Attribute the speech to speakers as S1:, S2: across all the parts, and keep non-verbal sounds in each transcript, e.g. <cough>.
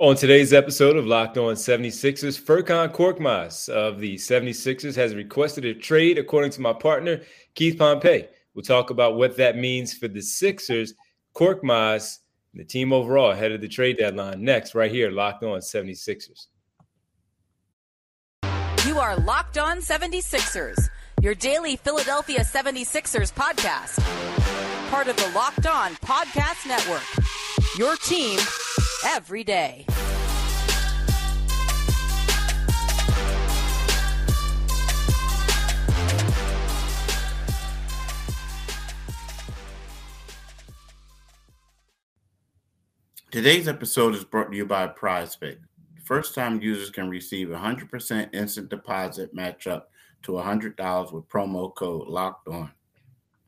S1: On today's episode of Locked On 76ers, Furkan Korkmaz of the 76ers has requested a trade, according to my partner, Keith Pompey. We'll talk about what that means for the Sixers, Korkmaz, and the team overall ahead of the trade deadline. Next, right here, Locked On 76ers.
S2: You are Locked On 76ers, your daily Philadelphia 76ers podcast. Part of the Locked On Podcast Network. Your team every day.
S3: Today's episode is brought to you by Prize First time users can receive 100% instant deposit match up to $100 with promo code locked on.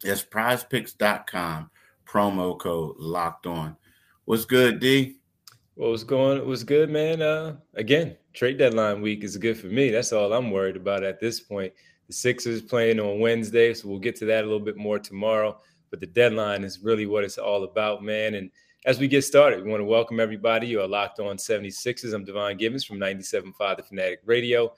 S3: It's prizepicks.com, promo code locked on. What's good, D?
S1: What was going? It was good, man. Uh, again, trade deadline week is good for me. That's all I'm worried about at this point. The Sixers playing on Wednesday, so we'll get to that a little bit more tomorrow. But the deadline is really what it's all about, man. And as we get started, we want to welcome everybody. You are locked on 76ers. I'm Devon Givens from 97.5 The Fanatic Radio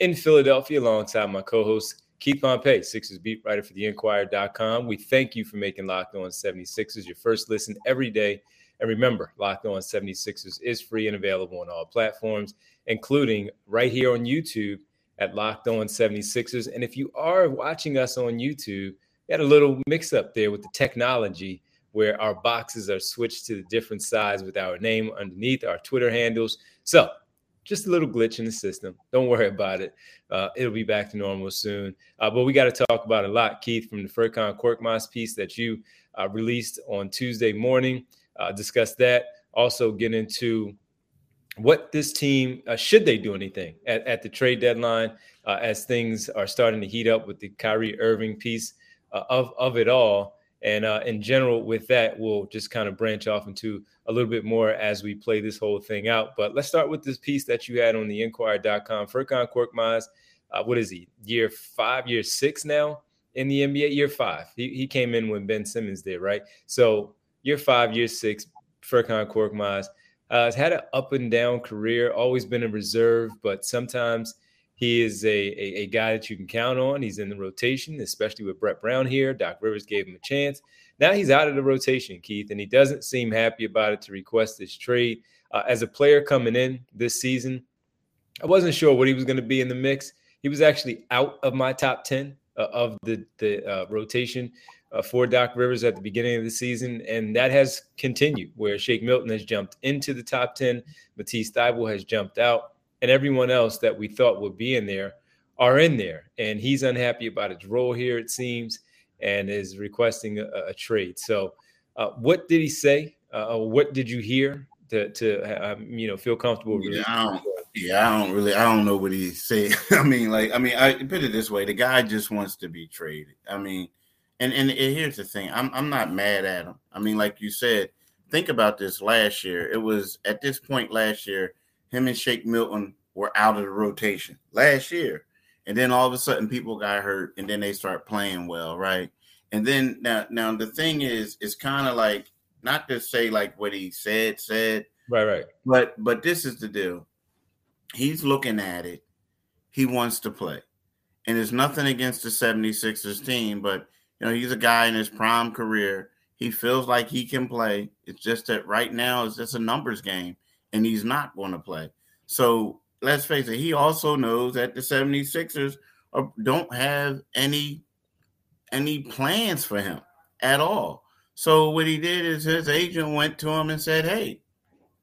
S1: in Philadelphia, alongside my co-host Keith Pompey, Sixers beat writer for the Inquirer.com. We thank you for making Locked On 76ers your first listen every day and remember, Locked On 76ers is free and available on all platforms, including right here on YouTube at Locked On 76ers. And if you are watching us on YouTube, we had a little mix up there with the technology where our boxes are switched to the different sides with our name underneath our Twitter handles. So just a little glitch in the system. Don't worry about it. Uh, it'll be back to normal soon. Uh, but we got to talk about a lot, Keith, from the Furkan Korkmaz piece that you uh, released on Tuesday morning uh, discuss that. Also, get into what this team uh, should they do anything at, at the trade deadline uh, as things are starting to heat up with the Kyrie Irving piece uh, of of it all. And uh, in general, with that, we'll just kind of branch off into a little bit more as we play this whole thing out. But let's start with this piece that you had on the Inquirer.com. Furkan Korkmaz, uh, what is he? Year five, year six now in the NBA. Year five. He, he came in when Ben Simmons did, right? So year five, year six, Furkan Korkmaz. Uh, has had an up and down career, always been a reserve, but sometimes he is a, a, a, guy that you can count on. He's in the rotation, especially with Brett Brown here. Doc Rivers gave him a chance. Now he's out of the rotation, Keith, and he doesn't seem happy about it to request this trade. Uh, as a player coming in this season, I wasn't sure what he was going to be in the mix. He was actually out of my top 10 uh, of the, the uh, rotation uh, for Doc Rivers at the beginning of the season, and that has continued. Where Shake Milton has jumped into the top ten, Matisse Thybulle has jumped out, and everyone else that we thought would be in there are in there. And he's unhappy about his role here, it seems, and is requesting a, a trade. So, uh, what did he say? Uh, what did you hear to to um, you know feel comfortable?
S3: Yeah, I don't, yeah, I don't really, I don't know what he said. <laughs> I mean, like, I mean, I put it this way: the guy just wants to be traded. I mean and and here's the thing, I'm I'm not mad at him. I mean, like you said, think about this last year. It was at this point last year, him and Shake Milton were out of the rotation last year. And then all of a sudden people got hurt and then they start playing well, right? And then now now the thing is it's kind of like not to say like what he said said.
S1: Right, right.
S3: But but this is the deal. He's looking at it. He wants to play. And there's nothing against the 76ers team, but you know, he's a guy in his prime career. He feels like he can play. It's just that right now it's just a numbers game and he's not going to play. So let's face it, he also knows that the 76ers are, don't have any any plans for him at all. So what he did is his agent went to him and said, Hey,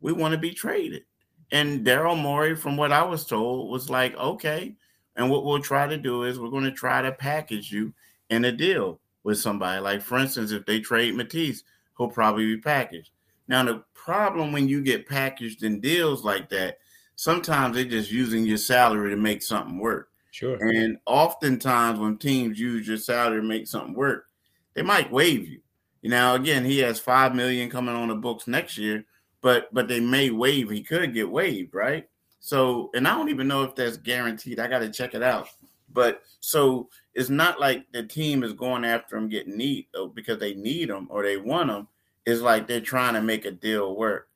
S3: we want to be traded. And Daryl Morey, from what I was told, was like, okay. And what we'll try to do is we're going to try to package you in a deal with somebody. Like, for instance, if they trade Matisse, he'll probably be packaged. Now, the problem when you get packaged in deals like that, sometimes they're just using your salary to make something work.
S1: Sure.
S3: And oftentimes, when teams use your salary to make something work, they might waive you. Now, again, he has five million coming on the books next year, but but they may waive. He could get waived, right? So, and I don't even know if that's guaranteed. I got to check it out. But so it's not like the team is going after him getting need because they need him or they want him. It's like they're trying to make a deal work.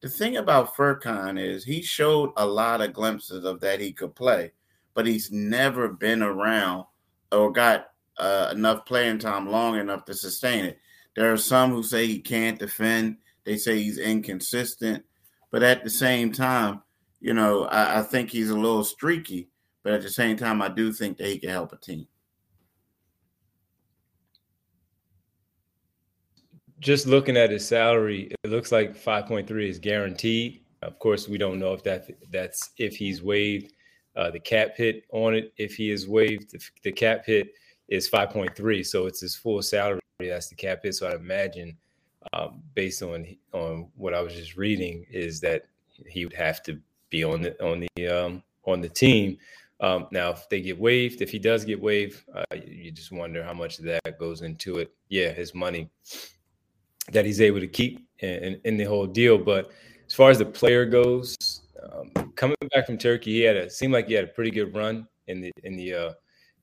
S3: the thing about Furkan is he showed a lot of glimpses of that he could play, but he's never been around or got uh, enough playing time long enough to sustain it. There are some who say he can't defend. They say he's inconsistent, but at the same time, you know, I, I think he's a little streaky. But at the same time, I do think that he can help a team.
S1: Just looking at his salary, it looks like 5.3 is guaranteed. Of course, we don't know if that that's if he's waived uh, the cap hit on it. If he is waived, the, cap hit is 5.3, so it's his full salary. That's the cap hit. So I imagine, um, based on on what I was just reading, is that he would have to be on the on the um, on the team. Um, now, if they get waived, if he does get waived, uh, you just wonder how much of that goes into it. Yeah, his money that he's able to keep in, in the whole deal. But as far as the player goes, um, coming back from Turkey, he had a seemed like he had a pretty good run in the in the uh,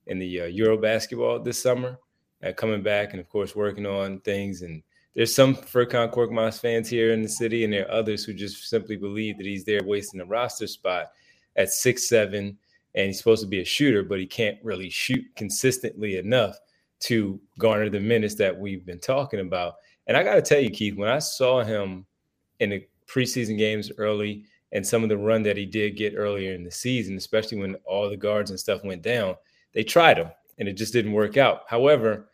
S1: in the uh, Euro basketball this summer. Uh, coming back and of course working on things and there's some Furkan Korkmaz fans here in the city, and there are others who just simply believe that he's there wasting a roster spot at six seven, and he's supposed to be a shooter, but he can't really shoot consistently enough to garner the minutes that we've been talking about. And I got to tell you, Keith, when I saw him in the preseason games early, and some of the run that he did get earlier in the season, especially when all the guards and stuff went down, they tried him, and it just didn't work out. However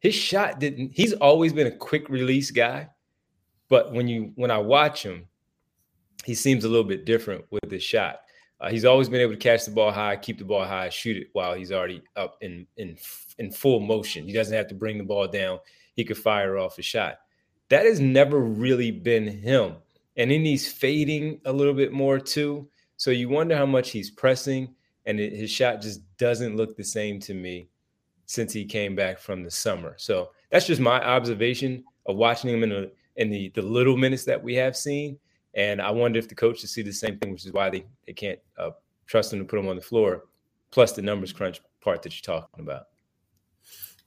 S1: his shot didn't he's always been a quick release guy but when you when i watch him he seems a little bit different with his shot. Uh, he's always been able to catch the ball high keep the ball high shoot it while he's already up in in in full motion. He doesn't have to bring the ball down he could fire off a shot that has never really been him and then he's fading a little bit more too so you wonder how much he's pressing and it, his shot just doesn't look the same to me since he came back from the summer. So that's just my observation of watching him in the in the the little minutes that we have seen. And I wonder if the coaches see the same thing, which is why they, they can't uh, trust him to put him on the floor, plus the numbers crunch part that you're talking about.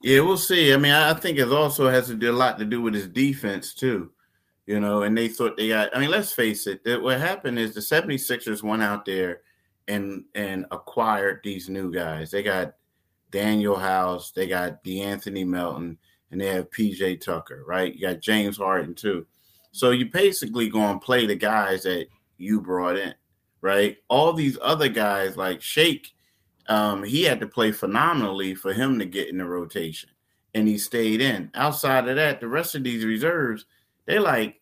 S3: Yeah, we'll see. I mean, I think it also has to do a lot to do with his defense, too. You know, and they thought they got, I mean, let's face it, that what happened is the 76ers went out there and and acquired these new guys. They got Danuel House, they got De'Anthony Melton, and they have PJ Tucker, right? You got James Harden too. So you basically go and play the guys that you brought in, right? All these other guys like Shake, um, he had to play phenomenally for him to get in the rotation, and he stayed in. Outside of that, the rest of these reserves, they're like,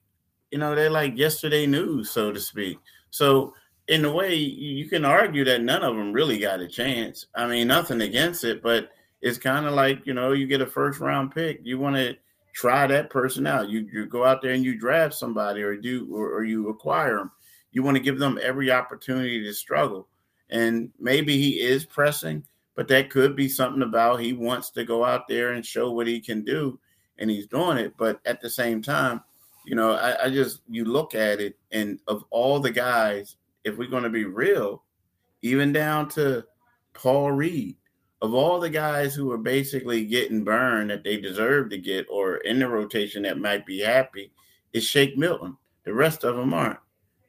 S3: you know, they're like yesterday news, so to speak. So in a way, you can argue that none of them really got a chance. I mean, nothing against it, but it's kind of like you know, you get a first round pick, you want to try that person out. You you go out there and you draft somebody, or do or, or you acquire them. You want to give them every opportunity to struggle, and maybe he is pressing, but that could be something about he wants to go out there and show what he can do, and he's doing it. But at the same time, you know, I, I just you look at it, and of all the guys if we're going to be real, even down to Paul Reed, of all the guys who are basically getting burned that they deserve to get or in the rotation that might be happy, is Shake Milton. The rest of them aren't.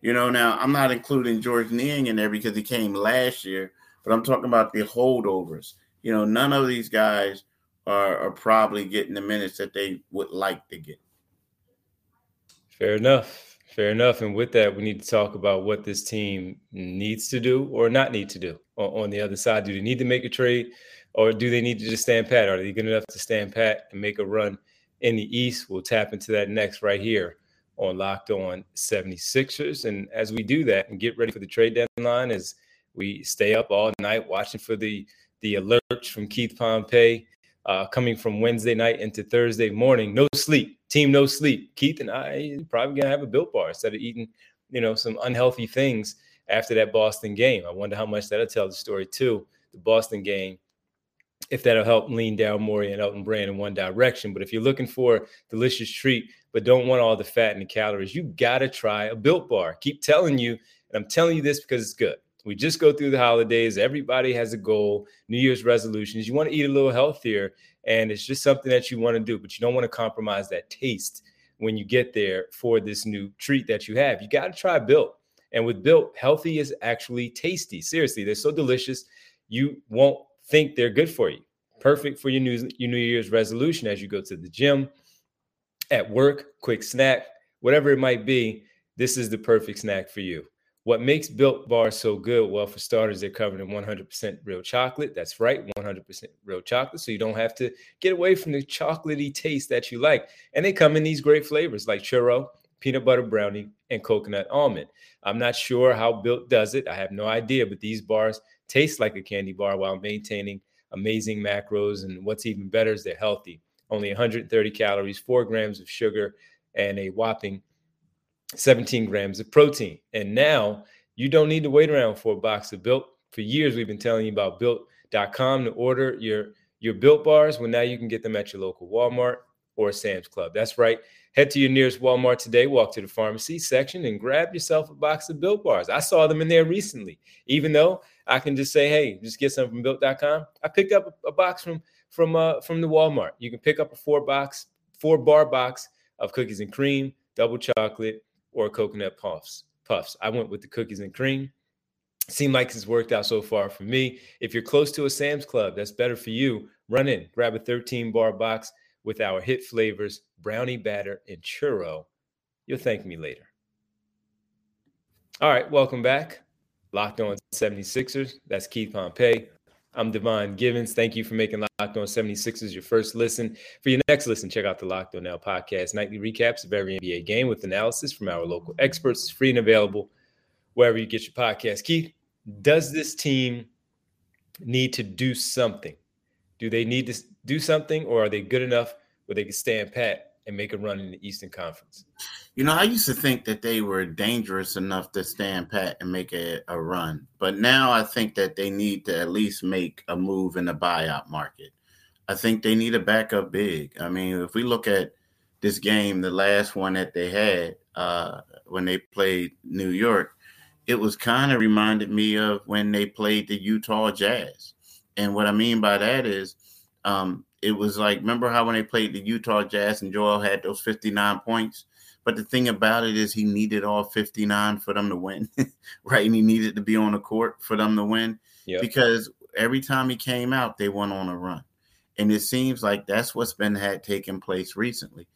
S3: You know, now I'm not including Georges Niang in there because he came last year, but I'm talking about the holdovers. You know, none of these guys are, are probably getting the minutes that they would like to get.
S1: Fair enough. Fair enough. And with that, we need to talk about what this team needs to do or not need to do on, on, the other side. Do they need to make a trade or do they need to just stand pat? Are they good enough to stand pat and make a run in the East? We'll tap into that next right here on Locked On 76ers. And as we do that and get ready for the trade deadline, as we stay up all night watching for the the alerts from Keith Pompey uh, coming from Wednesday night into Thursday morning. No sleep, team, no sleep. Keith and I probably gonna have a built bar instead of eating, you know, some unhealthy things after that Boston game. I wonder how much that'll tell the story too. The Boston game, if that'll help lean down Morey and Elton Brand in one direction. But if you're looking for delicious treat, but don't want all the fat and the calories, you gotta try a built bar. Keep telling you, and I'm telling you this because it's good. We just go through the holidays. Everybody has a goal, New Year's resolutions. You want to eat a little healthier, and it's just something that you want to do, but you don't want to compromise that taste when you get there for this new treat that you have. You got to try Built. And with Built, healthy is actually tasty. Seriously, they're so delicious, you won't think they're good for you. Perfect for your New, your New Year's resolution as you go to the gym, at work, quick snack, whatever it might be. This is the perfect snack for you. What makes Built Bars so good? Well, for starters, they're covered in 100% real chocolate. That's right, 100% real chocolate. So you don't have to get away from the chocolatey taste that you like. And they come in these great flavors like churro, peanut butter brownie, and coconut almond. I'm not sure how Built does it. I have no idea, but these bars taste like a candy bar while maintaining amazing macros. And what's even better is they're healthy. Only 130 calories, four grams of sugar, and a whopping 17 grams of protein. And now you don't need to wait around for a box of Built. For years, we've been telling you about built.com to order your, your Built bars. Well, now you can get them at your local Walmart or Sam's Club. That's right. Head to your nearest Walmart today, walk to the pharmacy section, and grab yourself a box of Built bars. I saw them in there recently. Even though I can just say, "Hey, just get some from Built.com," I picked up a, a box from from uh, from the Walmart. You can pick up a four box, four bar box of cookies and cream, double chocolate, or coconut puffs. Puffs. I went with the cookies and cream. Seemed like it's worked out so far for me. If you're close to a Sam's Club, that's better for you. Run in, grab a 13 bar box with our hit flavors, brownie batter and churro. You'll thank me later. All right, welcome back. Locked on 76ers. That's Keith Pompey. I'm Devon Givens. Thank you for making Locked On 76ers your first listen. For your next listen, check out the Locked On Now podcast, nightly recaps of every NBA game with analysis from our local experts. It's free and available wherever you get your podcast. Keith, does this team need to do something? Do they need to do something, or are they good enough where they can stand pat and make a run in the Eastern Conference?
S3: You know, I used to think that they were dangerous enough to stand pat and make a, a run. But now I think that they need to at least make a move in the buyout market. I think they need a backup big. I mean, if we look at this game, the last one that they had uh, when they played New York, it was kind of reminded me of when they played the Utah Jazz. And what I mean by that is um, it was like remember how when they played the Utah Jazz and Joel had those 59 points? But the thing about it is he needed all 59 for them to win, <laughs> right? And he needed to be on the court for them to win yep. because every time he came out, they went on a run. And it seems like that's what's been had taking place recently.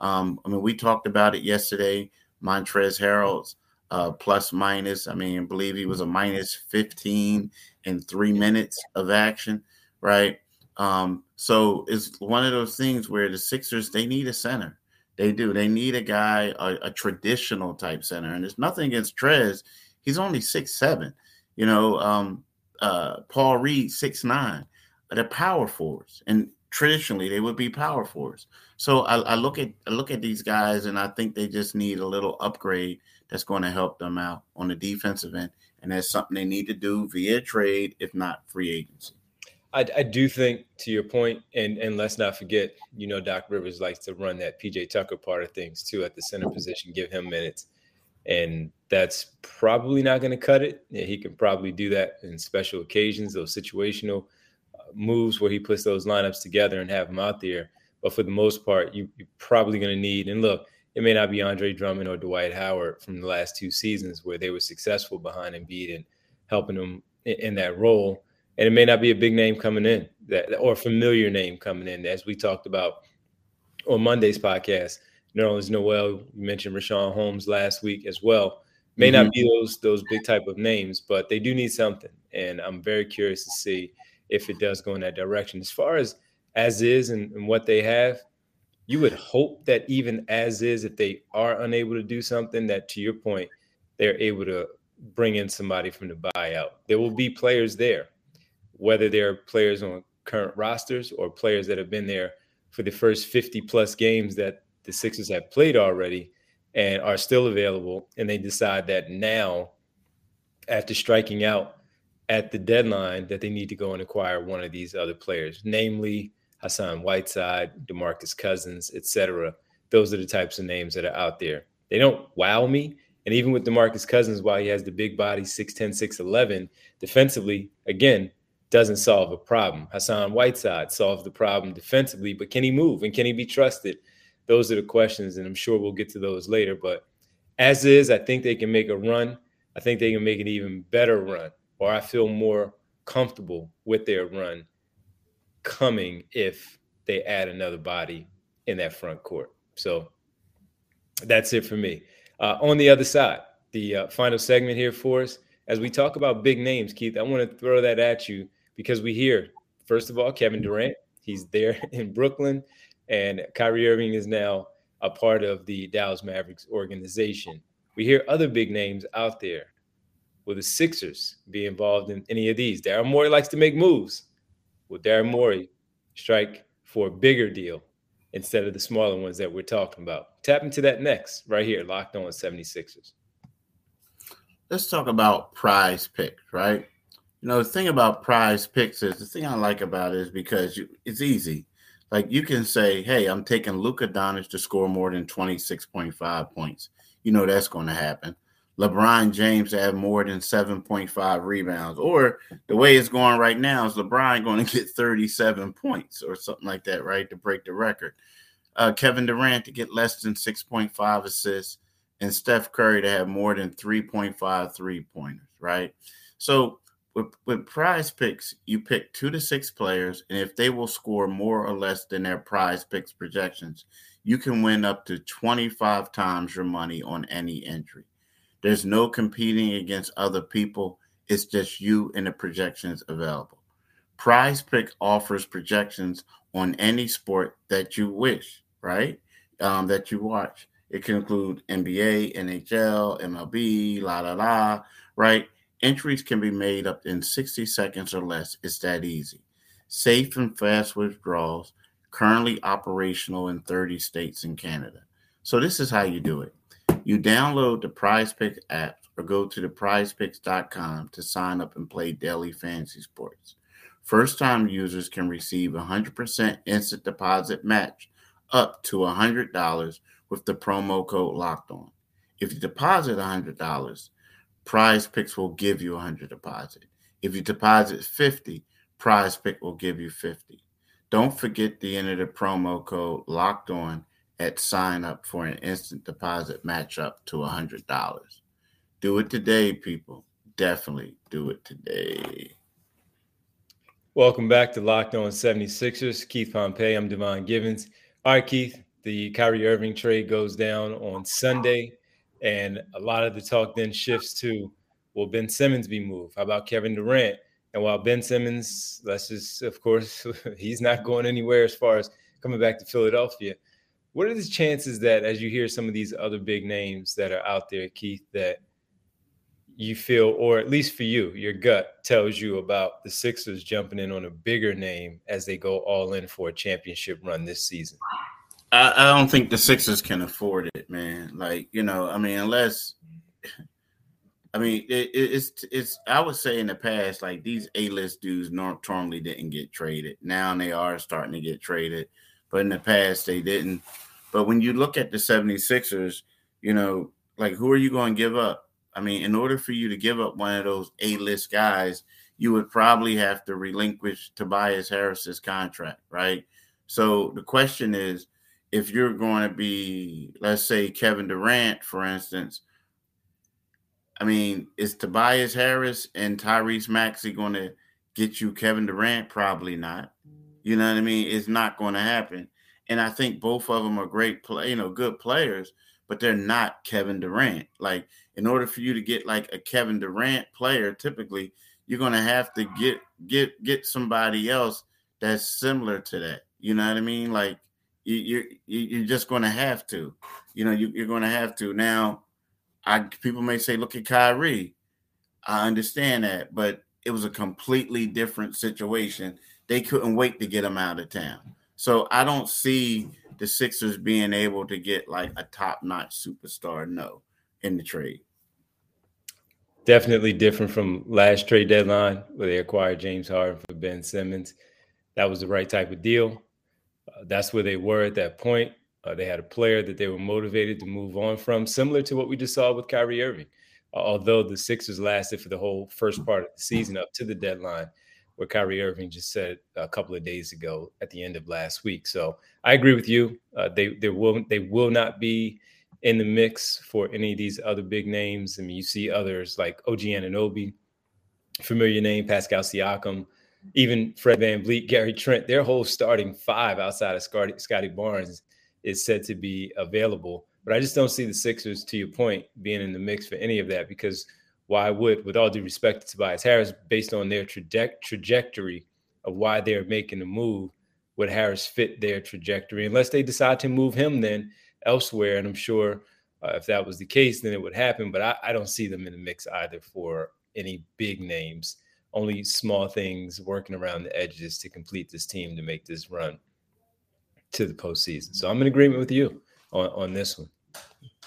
S3: Um, I mean, we talked about it yesterday. Montrezl Harrell's uh, plus minus. I mean, I believe he was a minus 15 in three minutes of action, right? Um, so it's one of those things where the Sixers they need a center. They do. They need a guy, a, a traditional type center. And there's nothing against Trez. He's only six seven. You know, um, uh, Paul Reed six nine. They're power forwards, and traditionally they would be power forwards. So I, I look at I look at these guys, and I think they just need a little upgrade that's going to help them out on the defensive end, and that's something they need to do via trade, if not free agency.
S1: I, I, do think to your point, and and let's not forget, you know, Doc Rivers likes to run that PJ Tucker part of things too at the center position, give him minutes, and that's probably not going to cut it. Yeah, he can probably do that in special occasions, those situational uh, moves where he puts those lineups together and have them out there. But for the most part, you, you're probably going to need. And look, it may not be Andre Drummond or Dwight Howard from the last two seasons where they were successful behind Embiid and helping them in, in that role and it may not be a big name coming in that or a familiar name coming in, as we talked about on Monday's podcast. Nerlens Noel, you mentioned Richaun Holmes last week as well. May mm-hmm. not be those those big type of names, but they do need something, and I'm very curious to see if it does go in that direction. As far as as is and, and what they have, you would hope that even as is, if they are unable to do something, that to your point, they're able to bring in somebody from the buyout. There will be players there whether they're players on current rosters or players that have been there for the first 50 plus games that the Sixers have played already and are still available. And they decide that now, after striking out at the deadline, that they need to go and acquire one of these other players, namely Hassan Whiteside, DeMarcus Cousins, etc. Those are the types of names that are out there. They don't wow me. And even with DeMarcus Cousins, while he has the big body, 6'10, 6'11, defensively, again, doesn't solve a problem. Hassan Whiteside solved the problem defensively, but can he move and can he be trusted those are the questions, and I'm sure we'll get to those later. But as is, I think they can make a run. I think they can make an even better run, or I feel more comfortable with their run coming if they add another body in that front court. So that's it for me. Uh, on the other side, the uh, final segment here for us, as we talk about big names, Keith, I want to throw that at you because we hear, first of all, Kevin Durant. He's there <laughs> in Brooklyn, and Kyrie Irving is now a part of the Dallas Mavericks organization. We hear other big names out there. Will the Sixers be involved in any of these? Daryl Morey likes to make moves. Will Daryl Morey strike for a bigger deal instead of the smaller ones that we're talking about? Tap into that next, right here, locked on 76ers.
S3: Let's talk about prize picks, right? You know, the thing about prize picks is the thing I like about it is because you, it's easy. Like you can say, hey, I'm taking Luka Doncic to score more than 26.5 points. You know that's going to happen. LeBron James to have more than 7.5 rebounds. Or the way it's going right now is LeBron going <laughs> to get 37 points or something like that, right? To break the record. Uh, Kevin Durant to get less than 6.5 assists and Steph Curry to have more than 3.5 three pointers, right? So with, with prize picks, you pick two to six players, and if they will score more or less than their prize picks projections, you can win up to 25 times your money on any entry. There's no competing against other people. It's just you and the projections available. Prize Pick offers projections on any sport that you wish, right? Um, that you watch. It can include NBA, NHL, MLB, la la la, right? Entries can be made up in 60 seconds or less. It's that easy. Safe and fast withdrawals, currently operational in 30 states and Canada. So, this is how you do it you download the Prize Picks app or go to the prizepicks.com to sign up and play daily fantasy sports. First time users can receive a 100% instant deposit match up to $100 with the promo code locked on. If you deposit $100, Prize Picks will give you a 100 deposit. If you deposit 50, Prize Pick will give you 50. Don't forget to enter the promo code locked on at sign up for an instant deposit match up to $100. Do it today, people. Definitely do it today.
S1: Welcome back to Locked On 76ers. Keith Pompey, I'm Devon Givens. All right, Keith, the Kyrie Irving trade goes down on Sunday, and a lot of the talk then shifts to will Ben Simmons be moved? How about Kevin Durant? And while Ben Simmons, let's just, of course, <laughs> he's not going anywhere as far as coming back to Philadelphia. What are the chances that, as you hear some of these other big names that are out there, Keith, that you feel, or at least for you, your gut tells you about the Sixers jumping in on a bigger name as they go all in for a championship run this season?
S3: I, I don't think the Sixers can afford it, man. Like, you know, I mean, unless. <sighs> I mean, it, it's it's. I would say in the past, like these A-list dudes normally didn't get traded. Now they are starting to get traded, but in the past they didn't. But when you look at the 76ers, you know, like who are you going to give up? I mean, in order for you to give up one of those A-list guys, you would probably have to relinquish Tobias Harris's contract, right? So the question is, if you're going to be, let's say Kevin Durant, for instance, I mean, is Tobias Harris and Tyrese Maxey going to get you Kevin Durant? Probably not. You know what I mean? It's not going to happen. And I think both of them are great play, you know, good players, but they're not Kevin Durant. Like, in order for you to get like a Kevin Durant player, typically you're gonna have to get get get somebody else that's similar to that. You know what I mean? Like you you're you're just gonna have to. You know, you, you're gonna have to. Now, I people may say, look at Kyrie. I understand that, but it was a completely different situation. They couldn't wait to get him out of town. So I don't see the Sixers being able to get like a top notch superstar, no, in the trade.
S1: Definitely different from last trade deadline where they acquired James Harden for Ben Simmons. That was the right type of deal. Uh, that's where they were at that point. Uh, they had a player that they were motivated to move on from, similar to what we just saw with Kyrie Irving. Uh, although the Sixers lasted for the whole first part of the season up to the deadline, what Kyrie Irving just said a couple of days ago at the end of last week. So I agree with you. Uh, they they will they will not be in the mix for any of these other big names. I mean, you see others like OG Anunoby, familiar name, Pascal Siakam, even Fred VanVleet, Gary Trent. Their whole starting five outside of Scottie, Scottie Barnes is said to be available. But I just don't see the Sixers, to your point, being in the mix for any of that because – why would, with all due respect to Tobias Harris, based on their traje- trajectory of why they're making the move, would Harris fit their trajectory? Unless they decide to move him then elsewhere, and I'm sure uh, if that was the case, then it would happen. But I, I don't see them in the mix either for any big names. Only small things working around the edges to complete this team to make this run to the postseason. So I'm in agreement with you on, on this one.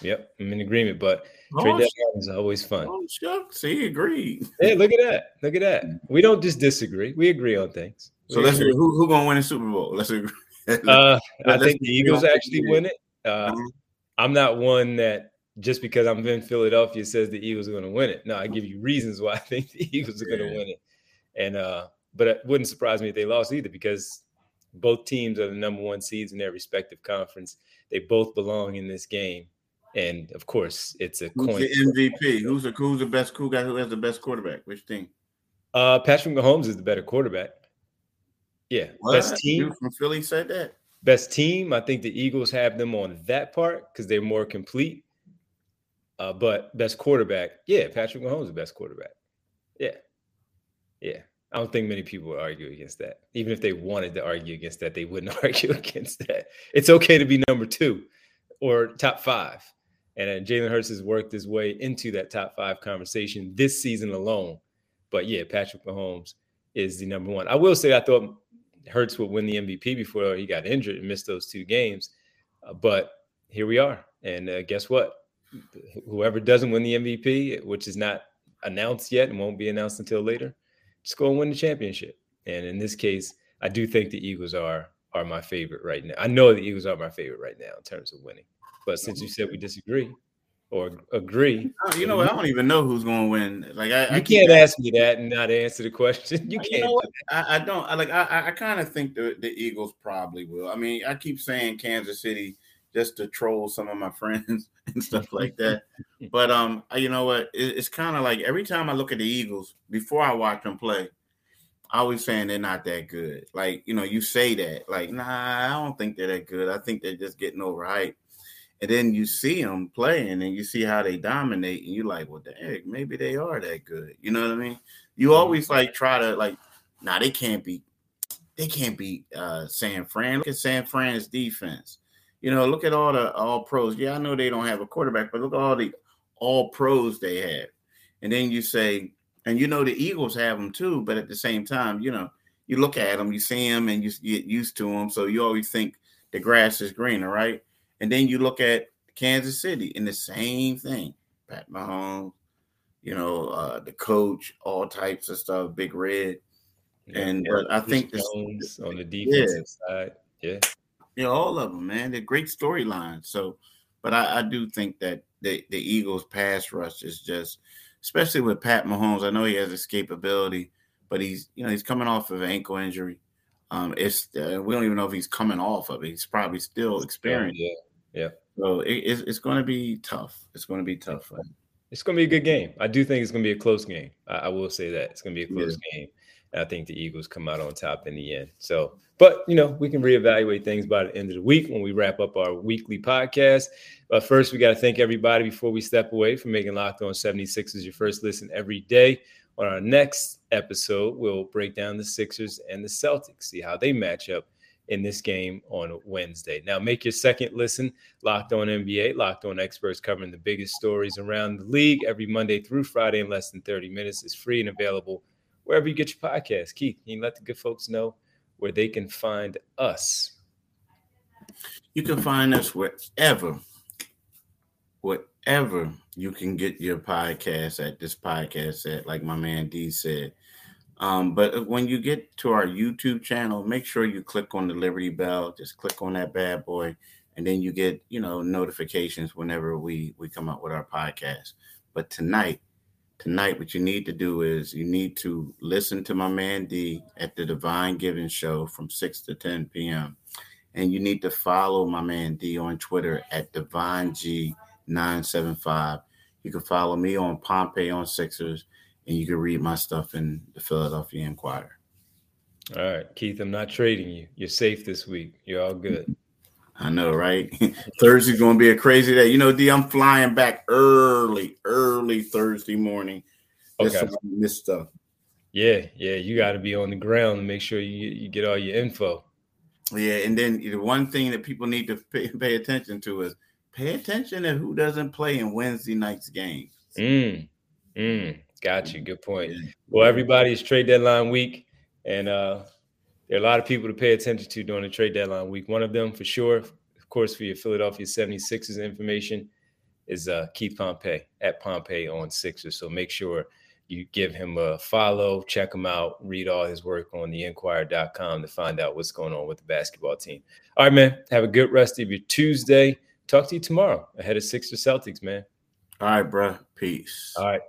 S1: Yep, I'm in agreement. But oh, trade deadline is always fun.
S3: Oh, shucks, he agreed.
S1: Hey, look at that! Look at that. We don't just disagree; we agree on things.
S3: We so let's agree. who who gonna win the Super Bowl? Let's agree.
S1: uh, <laughs> I think the Eagles actually win it. Uh, mm-hmm. I'm not one that just because I'm in Philadelphia says the Eagles are going to win it. No, I give you reasons why <laughs> I think the Eagles are going to win it. And uh, but it wouldn't surprise me if they lost either because both teams are the number one seeds in their respective conference. They both belong in this game. And of course, it's a
S3: who's coin. The MVP. Who's the who's the best cool guy who has the best quarterback? Which team?
S1: Uh, Patrick Mahomes is the better quarterback. Yeah,
S3: what? best team you from Philly said that.
S1: Best team. I think the Eagles have them on that part because they're more complete. Uh, but best quarterback, yeah, Patrick Mahomes is the best quarterback. Yeah, yeah. I don't think many people would argue against that. Even if they wanted to argue against that, they wouldn't <laughs> argue against that. It's okay to be number two or top five. And uh, Jalen Hurts has worked his way into that top five conversation this season alone. But yeah, Patrick Mahomes is the number one. I will say I thought Hurts would win the MVP before he got injured and missed those two games. Uh, but here we are. And uh, guess what? Whoever doesn't win the MVP, which is not announced yet and won't be announced until later, just go and win the championship. And in this case, I do think the Eagles are are my favorite right now. I know the Eagles are my favorite right now in terms of winning. But since you said we disagree or agree, oh,
S3: you know what? I don't even know who's going to win. Like I,
S1: you I can't ask me that and not answer the question. <laughs> You can't. You know
S3: I, I, don't. I like. I, I kind of think the, the Eagles probably will. I mean, I keep saying Kansas City just to troll some of my <laughs> friends and stuff <laughs> like that. but um, you know what? It, it's kind of like every time I look at the Eagles before I watch them play, I always saying they're not that good. Like, you know, you say that, like, nah, I don't think they're that good. I think they're just getting overhyped. And then you see them playing and you see how they dominate, and you're like, well, the heck, maybe they are that good. You know what I mean? You mm-hmm. always like try to like, nah, they can't be, they can't beat uh San Fran. Look at San Fran's defense. You know, look at all the all pros. Yeah, I know they don't have a quarterback, but look at all the all pros they have. And then you say, and you know the Eagles have them too, but at the same time, you know, you look at them, you see them, and you get used to them. So you always think the grass is greener, right? And then you look at Kansas City and the same thing. Pat Mahomes, you know, uh, the coach, all types of stuff, Big Red. Yeah, and but I think this,
S1: on the defensive yeah. side, yeah,
S3: yeah, all of them, man. They're great storylines. So, but I, I do think that the the Eagles' pass rush is just especially with Pat Mahomes. I know he has escapability, but he's you know he's coming off of an ankle injury. Um, it's uh, we don't even know if he's coming off of it. He's probably still experiencing.
S1: Yeah, yeah.
S3: So it, it's, it's going to be tough. It's going to be tough.
S1: It's going to be a good game. I do think it's going to be a close game. I, I will say that it's going to be a close yeah. game. And I think the Eagles come out on top in the end. So, but you know, we can reevaluate things by the end of the week when we wrap up our weekly podcast. But first, we got to thank everybody before we step away for making Locked On 76ers your first listen every day. On our next episode, we'll break down the Sixers and the Celtics, see how they match up in this game on Wednesday. Now, make your second listen Locked On NBA, Locked On experts covering the biggest stories around the league every Monday through Friday in less than 30 minutes. It's free and available wherever you get your podcast. Keith, can you let the good folks know where they can find us?
S3: You can find us wherever whatever you can get your podcast at this podcast at, like my man D said. Um, but when you get to our YouTube channel, make sure you click on the Liberty Bell. Just click on that bad boy, and then you get you know notifications whenever we we come up with our podcast. But tonight, tonight what you need to do is you need to listen to my man D at the Divine Giving Show from 6 to 10 p.m. And you need to follow my man D on Twitter at Divine G975. You can follow me on Pompey on Sixers, and you can read my stuff in the Philadelphia Inquirer.
S1: All right, Keith, I'm not trading you. You're safe this week. You're all good.
S3: I know, right? <laughs> Thursday's going to be a crazy day. You know, D, I'm flying back early, early Thursday morning.
S1: Okay.
S3: This stuff.
S1: Yeah, yeah, you got to be on the ground and make sure you you get all your info.
S3: Yeah, and then the one thing that people need to pay, pay attention to is pay attention to who doesn't play in Wednesday night's games.
S1: Mm, mm, got you. Good point. Well, everybody, everybody's trade deadline week, and uh, there are a lot of people to pay attention to during the trade deadline week. One of them, for sure, of course, for your Philadelphia 76ers information, is uh, Keith Pompey at Pompey on Sixers. So make sure you give him a follow, check him out, read all his work on the inquirer.com to find out what's going on with the basketball team. All right, man. Have a good rest of your Tuesday. Talk to you tomorrow ahead of Sixers Celtics, man.
S3: All right, bro. Peace.
S1: All right.